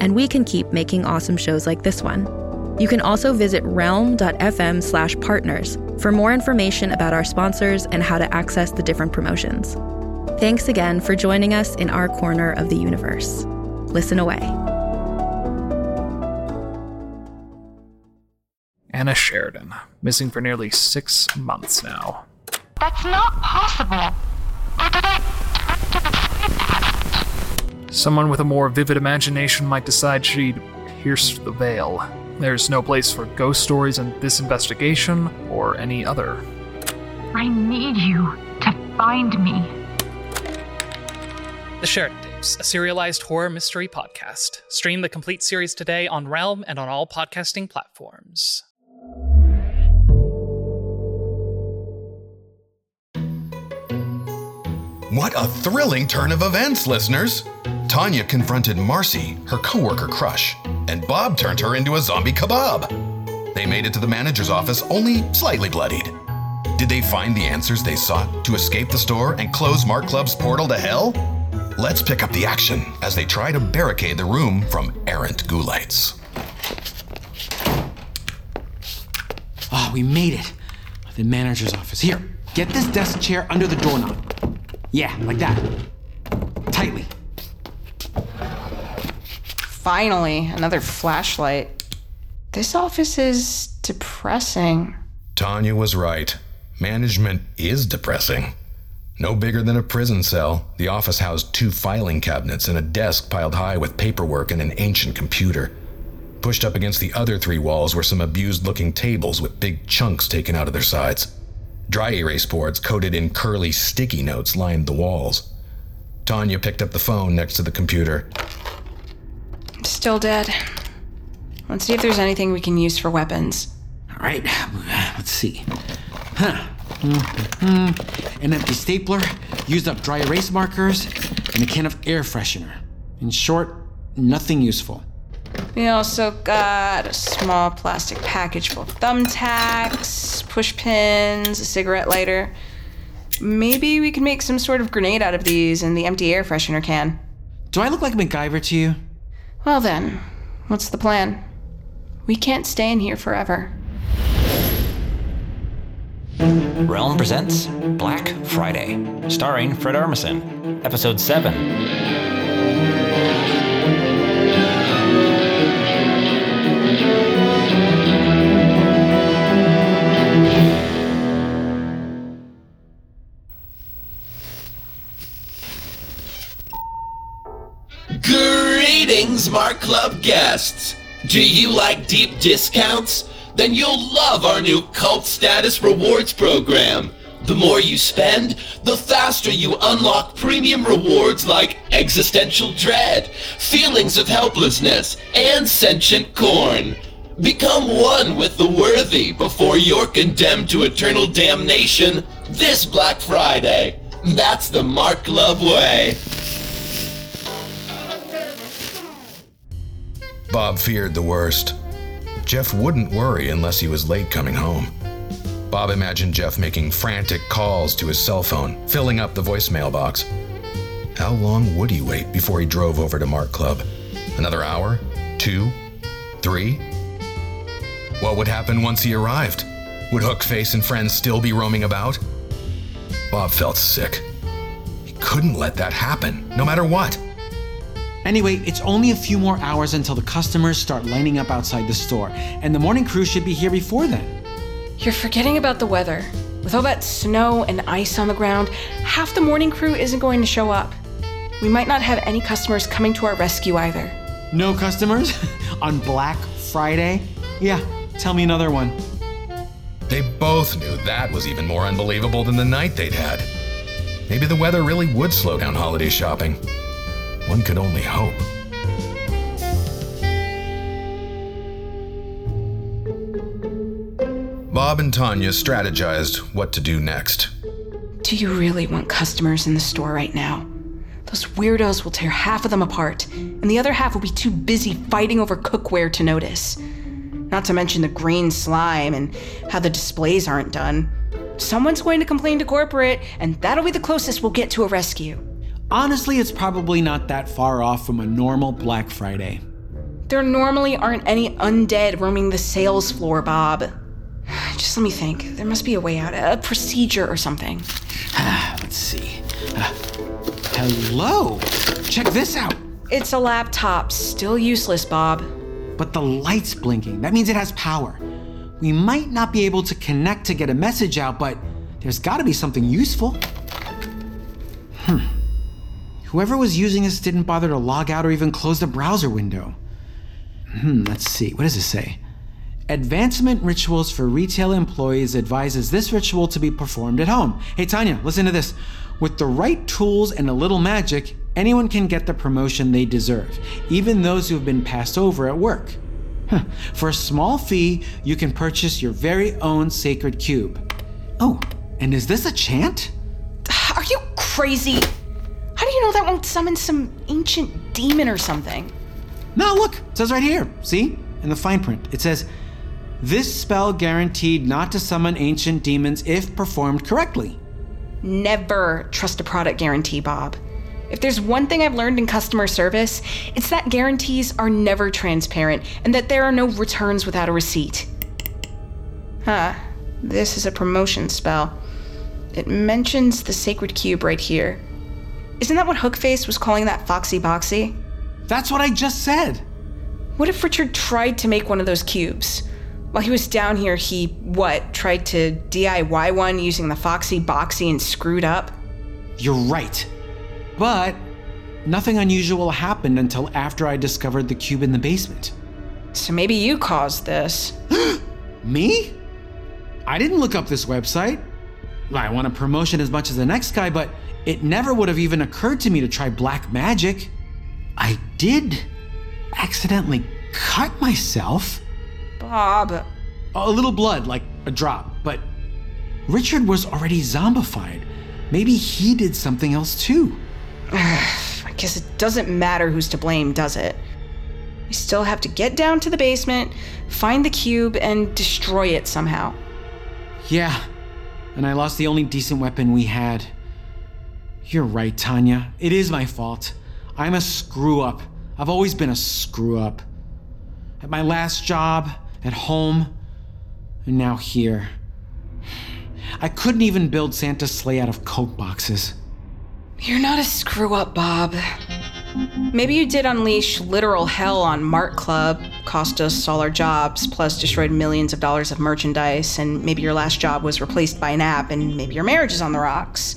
and we can keep making awesome shows like this one. You can also visit realm.fm slash partners for more information about our sponsors and how to access the different promotions. Thanks again for joining us in our corner of the universe. Listen away. Anna Sheridan, missing for nearly six months now. That's not possible. Someone with a more vivid imagination might decide she'd pierce the veil. There's no place for ghost stories in this investigation or any other. I need you to find me. The Sheridan Tapes, a serialized horror mystery podcast. Stream the complete series today on Realm and on all podcasting platforms. What a thrilling turn of events, listeners! Tanya confronted Marcy, her coworker crush, and Bob turned her into a zombie kebab. They made it to the manager's office only slightly bloodied. Did they find the answers they sought to escape the store and close Mart Club's portal to hell? Let's pick up the action as they try to barricade the room from errant ghoulites. Oh, ah, we made it. The manager's office. Here, get this desk chair under the doorknob. Yeah, like that. Finally, another flashlight. This office is depressing. Tanya was right. Management is depressing. No bigger than a prison cell, the office housed two filing cabinets and a desk piled high with paperwork and an ancient computer. Pushed up against the other three walls were some abused looking tables with big chunks taken out of their sides. Dry erase boards coated in curly sticky notes lined the walls. Tanya picked up the phone next to the computer. Still dead. Let's see if there's anything we can use for weapons. All right, let's see. Huh. Mm-hmm. An empty stapler, used up dry erase markers, and a can of air freshener. In short, nothing useful. We also got a small plastic package full of thumbtacks, push pins, a cigarette lighter. Maybe we could make some sort of grenade out of these and the empty air freshener can. Do I look like MacGyver to you? Well, then, what's the plan? We can't stay in here forever. Realm presents Black Friday, starring Fred Armisen, Episode 7. Greetings, Mart Club guests! Do you like deep discounts? Then you'll love our new cult status rewards program. The more you spend, the faster you unlock premium rewards like existential dread, feelings of helplessness, and sentient corn. Become one with the worthy before you're condemned to eternal damnation this Black Friday. That's the Mark Love way. Bob feared the worst. Jeff wouldn't worry unless he was late coming home. Bob imagined Jeff making frantic calls to his cell phone, filling up the voicemail box. How long would he wait before he drove over to Mart Club? Another hour? Two? Three? What would happen once he arrived? Would Hookface and friends still be roaming about? Bob felt sick. He couldn't let that happen, no matter what. Anyway, it's only a few more hours until the customers start lining up outside the store, and the morning crew should be here before then. You're forgetting about the weather. With all that snow and ice on the ground, half the morning crew isn't going to show up. We might not have any customers coming to our rescue either. No customers? On Black Friday? Yeah, tell me another one. They both knew that was even more unbelievable than the night they'd had. Maybe the weather really would slow down holiday shopping. One could only hope. Bob and Tanya strategized what to do next. Do you really want customers in the store right now? Those weirdos will tear half of them apart, and the other half will be too busy fighting over cookware to notice. Not to mention the green slime and how the displays aren't done. Someone's going to complain to corporate, and that'll be the closest we'll get to a rescue. Honestly, it's probably not that far off from a normal Black Friday. There normally aren't any undead roaming the sales floor, Bob. Just let me think. There must be a way out, a procedure or something. Let's see. Uh, hello! Check this out! It's a laptop, still useless, Bob. But the light's blinking. That means it has power. We might not be able to connect to get a message out, but there's gotta be something useful. Hmm. Whoever was using this didn't bother to log out or even close the browser window. Hmm, let's see. What does it say? Advancement Rituals for Retail Employees advises this ritual to be performed at home. Hey, Tanya, listen to this. With the right tools and a little magic, anyone can get the promotion they deserve, even those who have been passed over at work. Huh. For a small fee, you can purchase your very own sacred cube. Oh, and is this a chant? Are you crazy? How do you know that won't summon some ancient demon or something? No, look, it says right here. See? In the fine print. It says, This spell guaranteed not to summon ancient demons if performed correctly. Never trust a product guarantee, Bob. If there's one thing I've learned in customer service, it's that guarantees are never transparent and that there are no returns without a receipt. Huh. This is a promotion spell. It mentions the sacred cube right here. Isn't that what Hookface was calling that Foxy Boxy? That's what I just said. What if Richard tried to make one of those cubes? While he was down here, he, what, tried to DIY one using the Foxy Boxy and screwed up? You're right. But nothing unusual happened until after I discovered the cube in the basement. So maybe you caused this. Me? I didn't look up this website. I want a promotion as much as the next guy, but it never would have even occurred to me to try black magic. I did accidentally cut myself. Bob. A little blood, like a drop, but Richard was already zombified. Maybe he did something else too. I guess it doesn't matter who's to blame, does it? We still have to get down to the basement, find the cube, and destroy it somehow. Yeah, and I lost the only decent weapon we had. You're right, Tanya. It is my fault. I'm a screw up. I've always been a screw up. At my last job, at home, and now here. I couldn't even build Santa's sleigh out of Coke boxes. You're not a screw up, Bob. Maybe you did unleash literal hell on Mart Club, cost us all our jobs, plus destroyed millions of dollars of merchandise, and maybe your last job was replaced by an app, and maybe your marriage is on the rocks.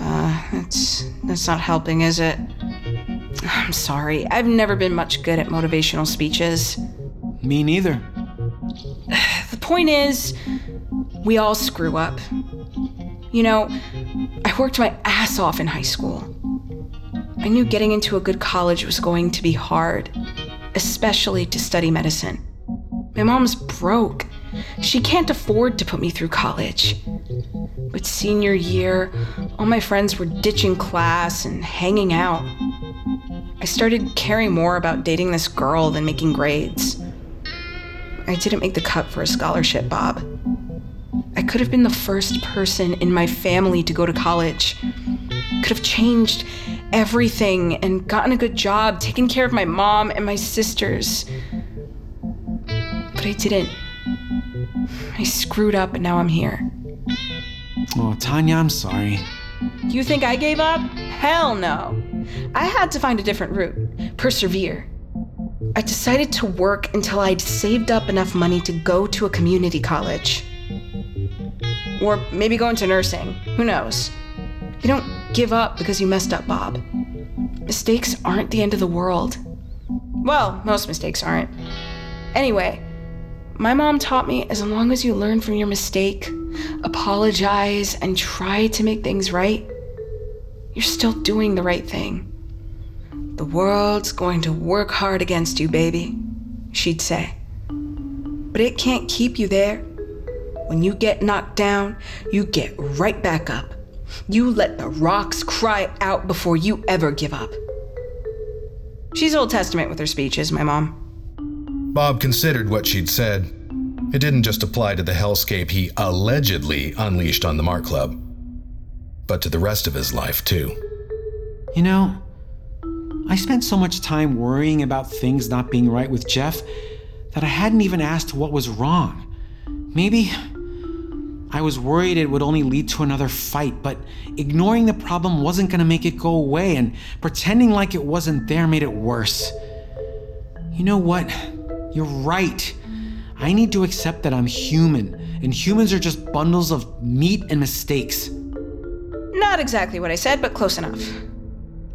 Uh, that's that's not helping, is it? I'm sorry. I've never been much good at motivational speeches. Me neither. The point is, we all screw up. You know, I worked my ass off in high school. I knew getting into a good college was going to be hard, especially to study medicine. My mom's broke. She can't afford to put me through college. But senior year, all my friends were ditching class and hanging out. I started caring more about dating this girl than making grades. I didn't make the cut for a scholarship, Bob. I could have been the first person in my family to go to college. Could have changed everything and gotten a good job, taken care of my mom and my sisters. But I didn't. I screwed up and now I'm here. Oh, Tanya, I'm sorry. You think I gave up? Hell no. I had to find a different route, persevere. I decided to work until I'd saved up enough money to go to a community college. Or maybe go into nursing. Who knows? You don't give up because you messed up, Bob. Mistakes aren't the end of the world. Well, most mistakes aren't. Anyway, my mom taught me as long as you learn from your mistake, apologize, and try to make things right, you're still doing the right thing. The world's going to work hard against you, baby, she'd say. But it can't keep you there. When you get knocked down, you get right back up. You let the rocks cry out before you ever give up. She's Old Testament with her speeches, my mom. Bob considered what she'd said. It didn't just apply to the hellscape he allegedly unleashed on the Mart Club, but to the rest of his life, too. You know, I spent so much time worrying about things not being right with Jeff that I hadn't even asked what was wrong. Maybe I was worried it would only lead to another fight, but ignoring the problem wasn't going to make it go away, and pretending like it wasn't there made it worse. You know what? You're right. I need to accept that I'm human, and humans are just bundles of meat and mistakes. Not exactly what I said, but close enough.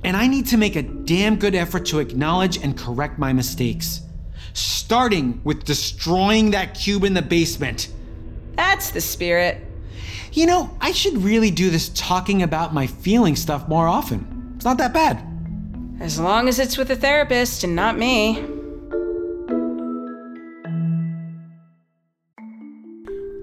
And I need to make a damn good effort to acknowledge and correct my mistakes. Starting with destroying that cube in the basement. That's the spirit. You know, I should really do this talking about my feeling stuff more often. It's not that bad. As long as it's with a therapist and not me.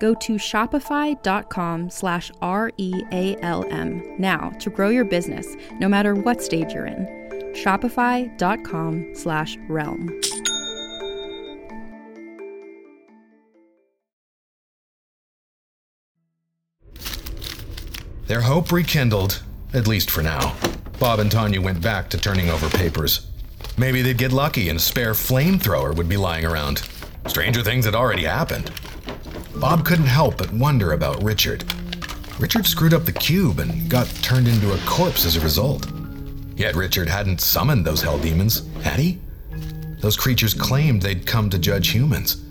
Go to shopify.com slash R-E-A-L-M now to grow your business, no matter what stage you're in. Shopify.com slash realm. Their hope rekindled, at least for now. Bob and Tanya went back to turning over papers. Maybe they'd get lucky and a spare flamethrower would be lying around. Stranger things had already happened. Bob couldn't help but wonder about Richard. Richard screwed up the cube and got turned into a corpse as a result. Yet Richard hadn't summoned those hell demons, had he? Those creatures claimed they'd come to judge humans.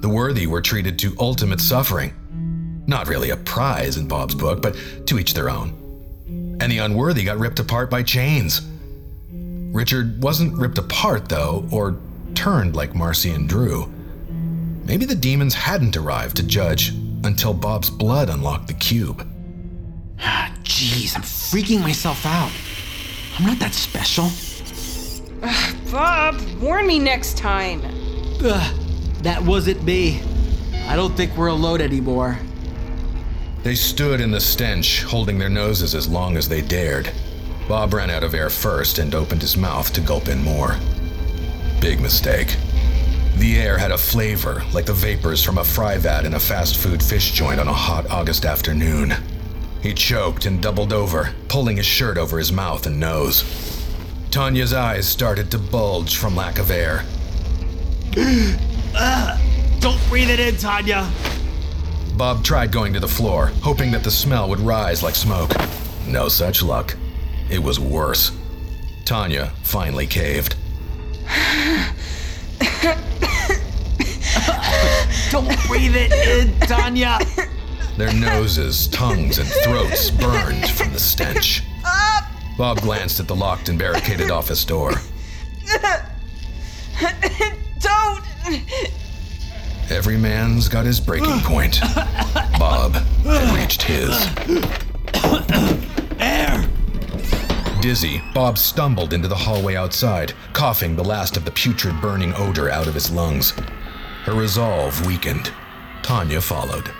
The worthy were treated to ultimate suffering. Not really a prize in Bob's book, but to each their own. And the unworthy got ripped apart by chains. Richard wasn't ripped apart, though, or turned like Marcy and Drew. Maybe the demons hadn't arrived to judge until Bob's blood unlocked the cube. Ah, jeez, I'm freaking myself out. I'm not that special. Bob, warn me next time. Ugh, that wasn't me. I don't think we're alone anymore. They stood in the stench, holding their noses as long as they dared. Bob ran out of air first and opened his mouth to gulp in more. Big mistake. The air had a flavor like the vapors from a fry vat in a fast food fish joint on a hot August afternoon. He choked and doubled over, pulling his shirt over his mouth and nose. Tanya's eyes started to bulge from lack of air. Ah, don't breathe it in, Tanya. Bob tried going to the floor, hoping that the smell would rise like smoke. No such luck. It was worse. Tanya finally caved. Don't breathe it in, Tanya. Their noses, tongues, and throats burned from the stench. Bob glanced at the locked and barricaded office door. Don't! Every man's got his breaking point. Bob had reached his. Air. Dizzy, Bob stumbled into the hallway outside, coughing the last of the putrid burning odor out of his lungs. Her resolve weakened. Tanya followed.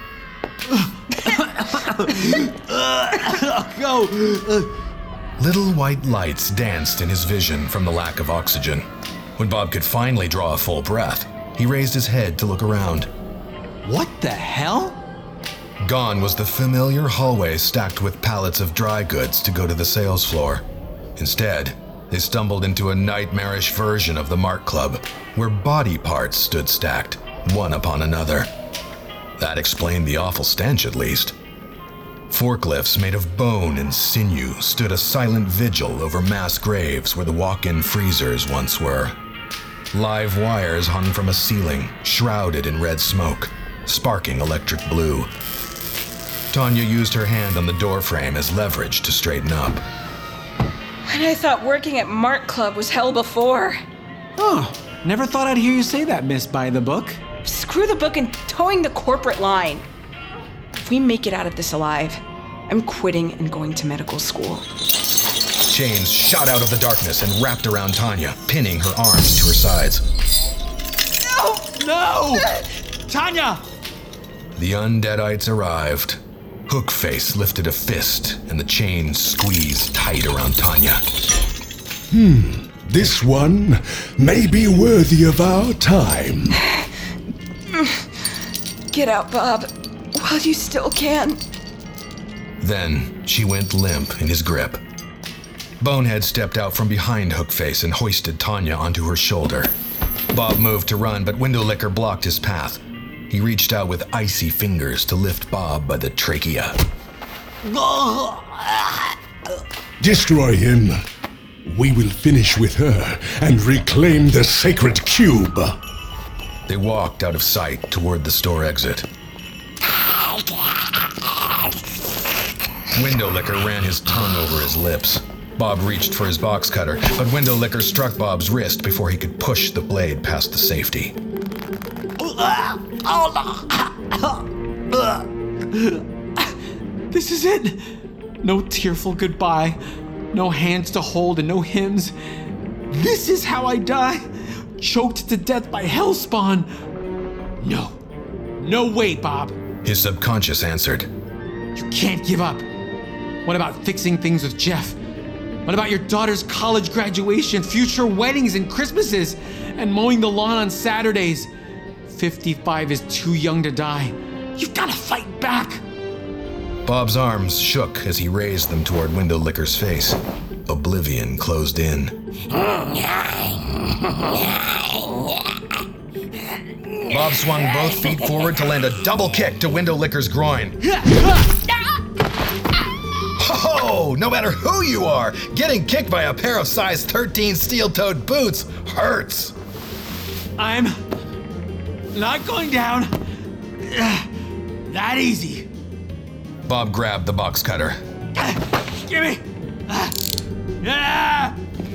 Go. Little white lights danced in his vision from the lack of oxygen. When Bob could finally draw a full breath, he raised his head to look around. What the hell? Gone was the familiar hallway stacked with pallets of dry goods to go to the sales floor. Instead, they stumbled into a nightmarish version of the Mart Club, where body parts stood stacked, one upon another. That explained the awful stench, at least. Forklifts made of bone and sinew stood a silent vigil over mass graves where the walk in freezers once were. Live wires hung from a ceiling, shrouded in red smoke, sparking electric blue. Tanya used her hand on the doorframe as leverage to straighten up. And I thought working at Mart Club was hell before. Oh, never thought I'd hear you say that, Miss By the Book. Screw the book and towing the corporate line. If we make it out of this alive, I'm quitting and going to medical school. Chains shot out of the darkness and wrapped around Tanya, pinning her arms to her sides. No! No! Tanya! The undeadites arrived. Hookface lifted a fist, and the chains squeezed tight around Tanya. Hmm, this one may be worthy of our time. Get out, Bob, while you still can. Then she went limp in his grip. Bonehead stepped out from behind Hookface and hoisted Tanya onto her shoulder. Bob moved to run, but Windowlicker blocked his path. He reached out with icy fingers to lift Bob by the trachea. Destroy him. We will finish with her and reclaim the sacred cube. They walked out of sight toward the store exit. Windowlicker ran his tongue over his lips. Bob reached for his box cutter, but Windowlicker struck Bob's wrist before he could push the blade past the safety. This is it. No tearful goodbye, no hands to hold, and no hymns. This is how I die, choked to death by hellspawn. No, no way, Bob. His subconscious answered. You can't give up. What about fixing things with Jeff? What about your daughter's college graduation, future weddings and Christmases, and mowing the lawn on Saturdays? 55 is too young to die. You've got to fight back. Bob's arms shook as he raised them toward Windowlicker's face. Oblivion closed in. Bob swung both feet forward to land a double kick to Windowlicker's groin. Ho! No, no matter who you are, getting kicked by a pair of size 13 steel toed boots hurts. I'm not going down that easy. Bob grabbed the box cutter. Give me.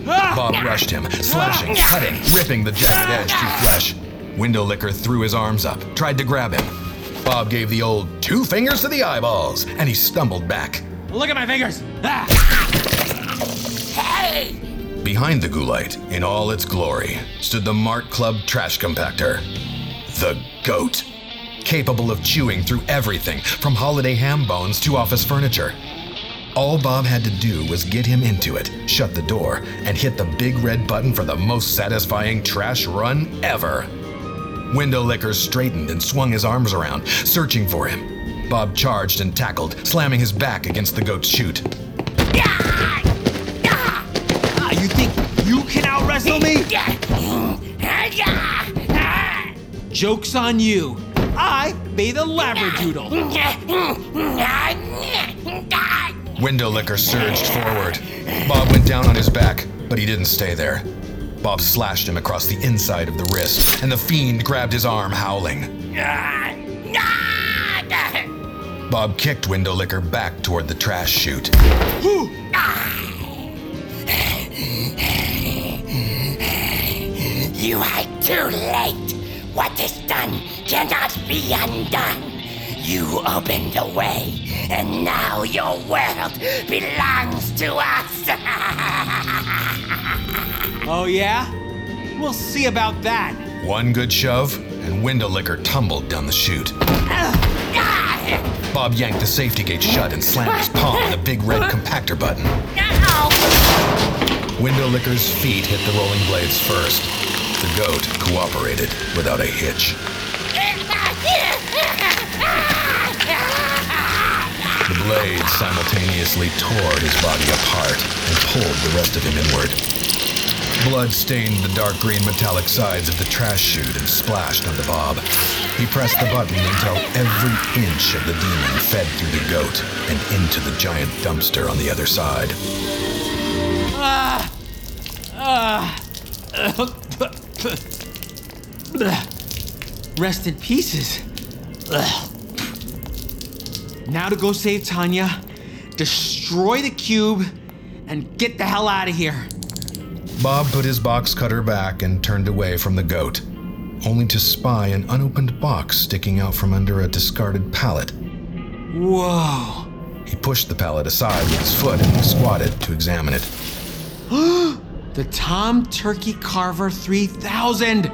Bob rushed him, slashing, cutting, ripping the jagged edge to flesh. Window Licker threw his arms up, tried to grab him. Bob gave the old two fingers to the eyeballs, and he stumbled back. Look at my fingers. Hey! Behind the Ghoulite, in all its glory, stood the Mart Club trash compactor. The GOAT. Capable of chewing through everything, from holiday ham bones to office furniture. All Bob had to do was get him into it, shut the door, and hit the big red button for the most satisfying trash run ever. Window Licker straightened and swung his arms around, searching for him. Bob charged and tackled, slamming his back against the goat's chute. Ah, you think you can out wrestle me? Joke's on you. I be the labradoodle. Window Licker surged forward. Bob went down on his back, but he didn't stay there. Bob slashed him across the inside of the wrist, and the fiend grabbed his arm, howling. Bob kicked Window Licker back toward the trash chute. You are too late. What is done cannot be undone. You opened the way, and now your world belongs to us. Oh, yeah? We'll see about that. One good shove, and Window Licker tumbled down the chute. Bob yanked the safety gate shut and slammed his palm on the big red compactor button. Window Licker's feet hit the rolling blades first. The goat cooperated without a hitch. The blades simultaneously tore his body apart and pulled the rest of him inward. Blood stained the dark green metallic sides of the trash chute and splashed onto Bob. He pressed the button until every inch of the demon fed through the goat and into the giant dumpster on the other side. Ah! Ah! Rest in pieces. Now to go save Tanya, destroy the cube, and get the hell out of here. Bob put his box cutter back and turned away from the goat, only to spy an unopened box sticking out from under a discarded pallet. Whoa. He pushed the pallet aside with his foot and squatted to examine it. the Tom Turkey Carver 3000.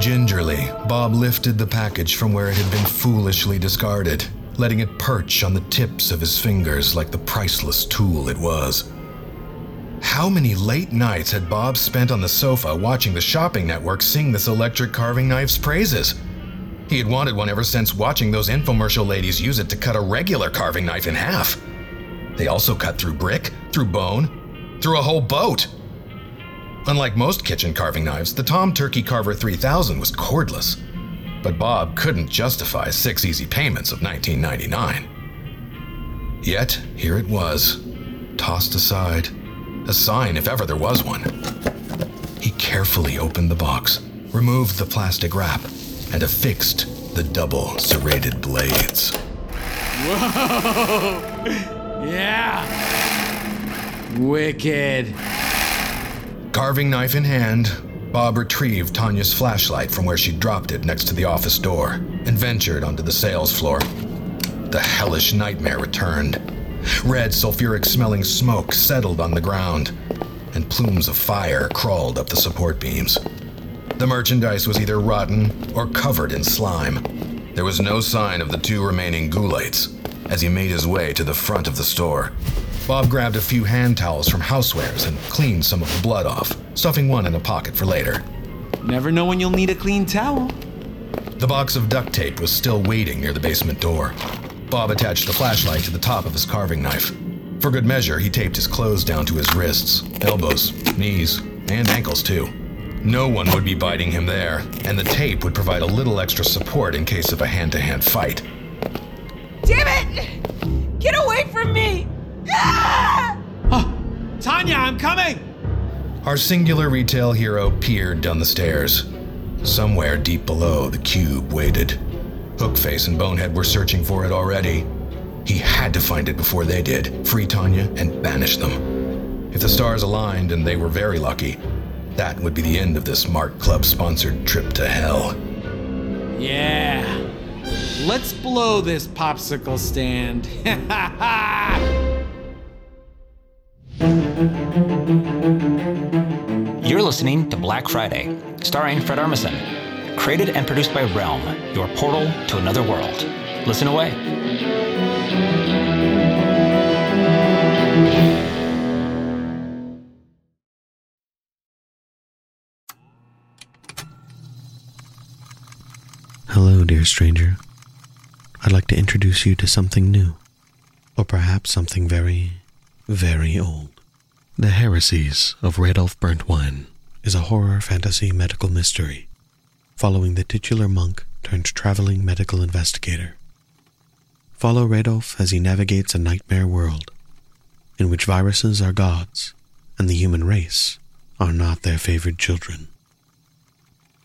Gingerly, Bob lifted the package from where it had been foolishly discarded, letting it perch on the tips of his fingers like the priceless tool it was. How many late nights had Bob spent on the sofa watching the shopping network sing this electric carving knife's praises? He had wanted one ever since watching those infomercial ladies use it to cut a regular carving knife in half. They also cut through brick, through bone, through a whole boat. Unlike most kitchen carving knives, the Tom Turkey Carver 3000 was cordless. But Bob couldn't justify six easy payments of 1999. Yet, here it was, tossed aside, a sign if ever there was one. He carefully opened the box, removed the plastic wrap, and affixed the double serrated blades. Whoa! Yeah! Wicked. Carving knife in hand, Bob retrieved Tanya's flashlight from where she dropped it next to the office door and ventured onto the sales floor. The hellish nightmare returned. Red, sulfuric smelling smoke settled on the ground, and plumes of fire crawled up the support beams. The merchandise was either rotten or covered in slime. There was no sign of the two remaining ghoulites as he made his way to the front of the store. Bob grabbed a few hand towels from housewares and cleaned some of the blood off, stuffing one in a pocket for later. Never know when you'll need a clean towel. The box of duct tape was still waiting near the basement door. Bob attached the flashlight to the top of his carving knife. For good measure, he taped his clothes down to his wrists, elbows, knees, and ankles, too. No one would be biting him there, and the tape would provide a little extra support in case of a hand to hand fight. Damn it! Get away from me! Ah! Oh, Tanya, I'm coming! Our singular retail hero peered down the stairs. Somewhere deep below, the cube waited. Hookface and Bonehead were searching for it already. He had to find it before they did, free Tanya, and banish them. If the stars aligned and they were very lucky, that would be the end of this Mart Club sponsored trip to hell. Yeah. Let's blow this popsicle stand. You're listening to Black Friday, starring Fred Armisen. Created and produced by Realm, your portal to another world. Listen away. Hello, dear stranger. I'd like to introduce you to something new, or perhaps something very, very old. The Heresies of Radolf Burntwine is a horror fantasy medical mystery following the titular monk turned traveling medical investigator. Follow Radolf as he navigates a nightmare world in which viruses are gods and the human race are not their favored children.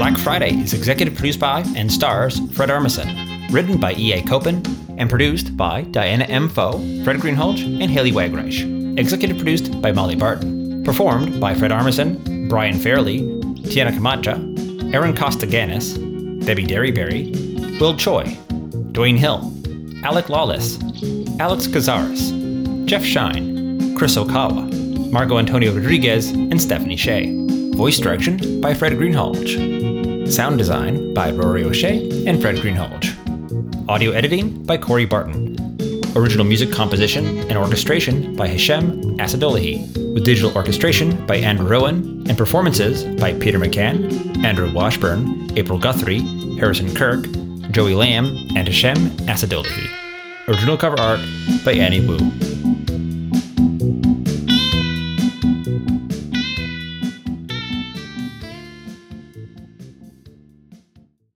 Black Friday is executive produced by and stars Fred Armisen, written by E.A. Copen, and produced by Diana M. Foe, Fred Greenhalgh, and Haley Wagreich. Executive produced by Molly Barton. Performed by Fred Armisen, Brian Fairley, Tiana Camacho, Aaron Costaganis, Debbie Derryberry, Will Choi, Dwayne Hill, Alec Lawless, Alex Cazares, Jeff Shine, Chris Okawa, Margot Antonio Rodriguez, and Stephanie Shea. Voice direction by Fred Greenhalgh. Sound design by Rory O'Shea and Fred Greenhalgh. Audio editing by Corey Barton. Original music composition and orchestration by Hashem Assadullahi, with digital orchestration by Andrew Rowan and performances by Peter McCann, Andrew Washburn, April Guthrie, Harrison Kirk, Joey Lamb, and Hashem Assadullahi. Original cover art by Annie Wu.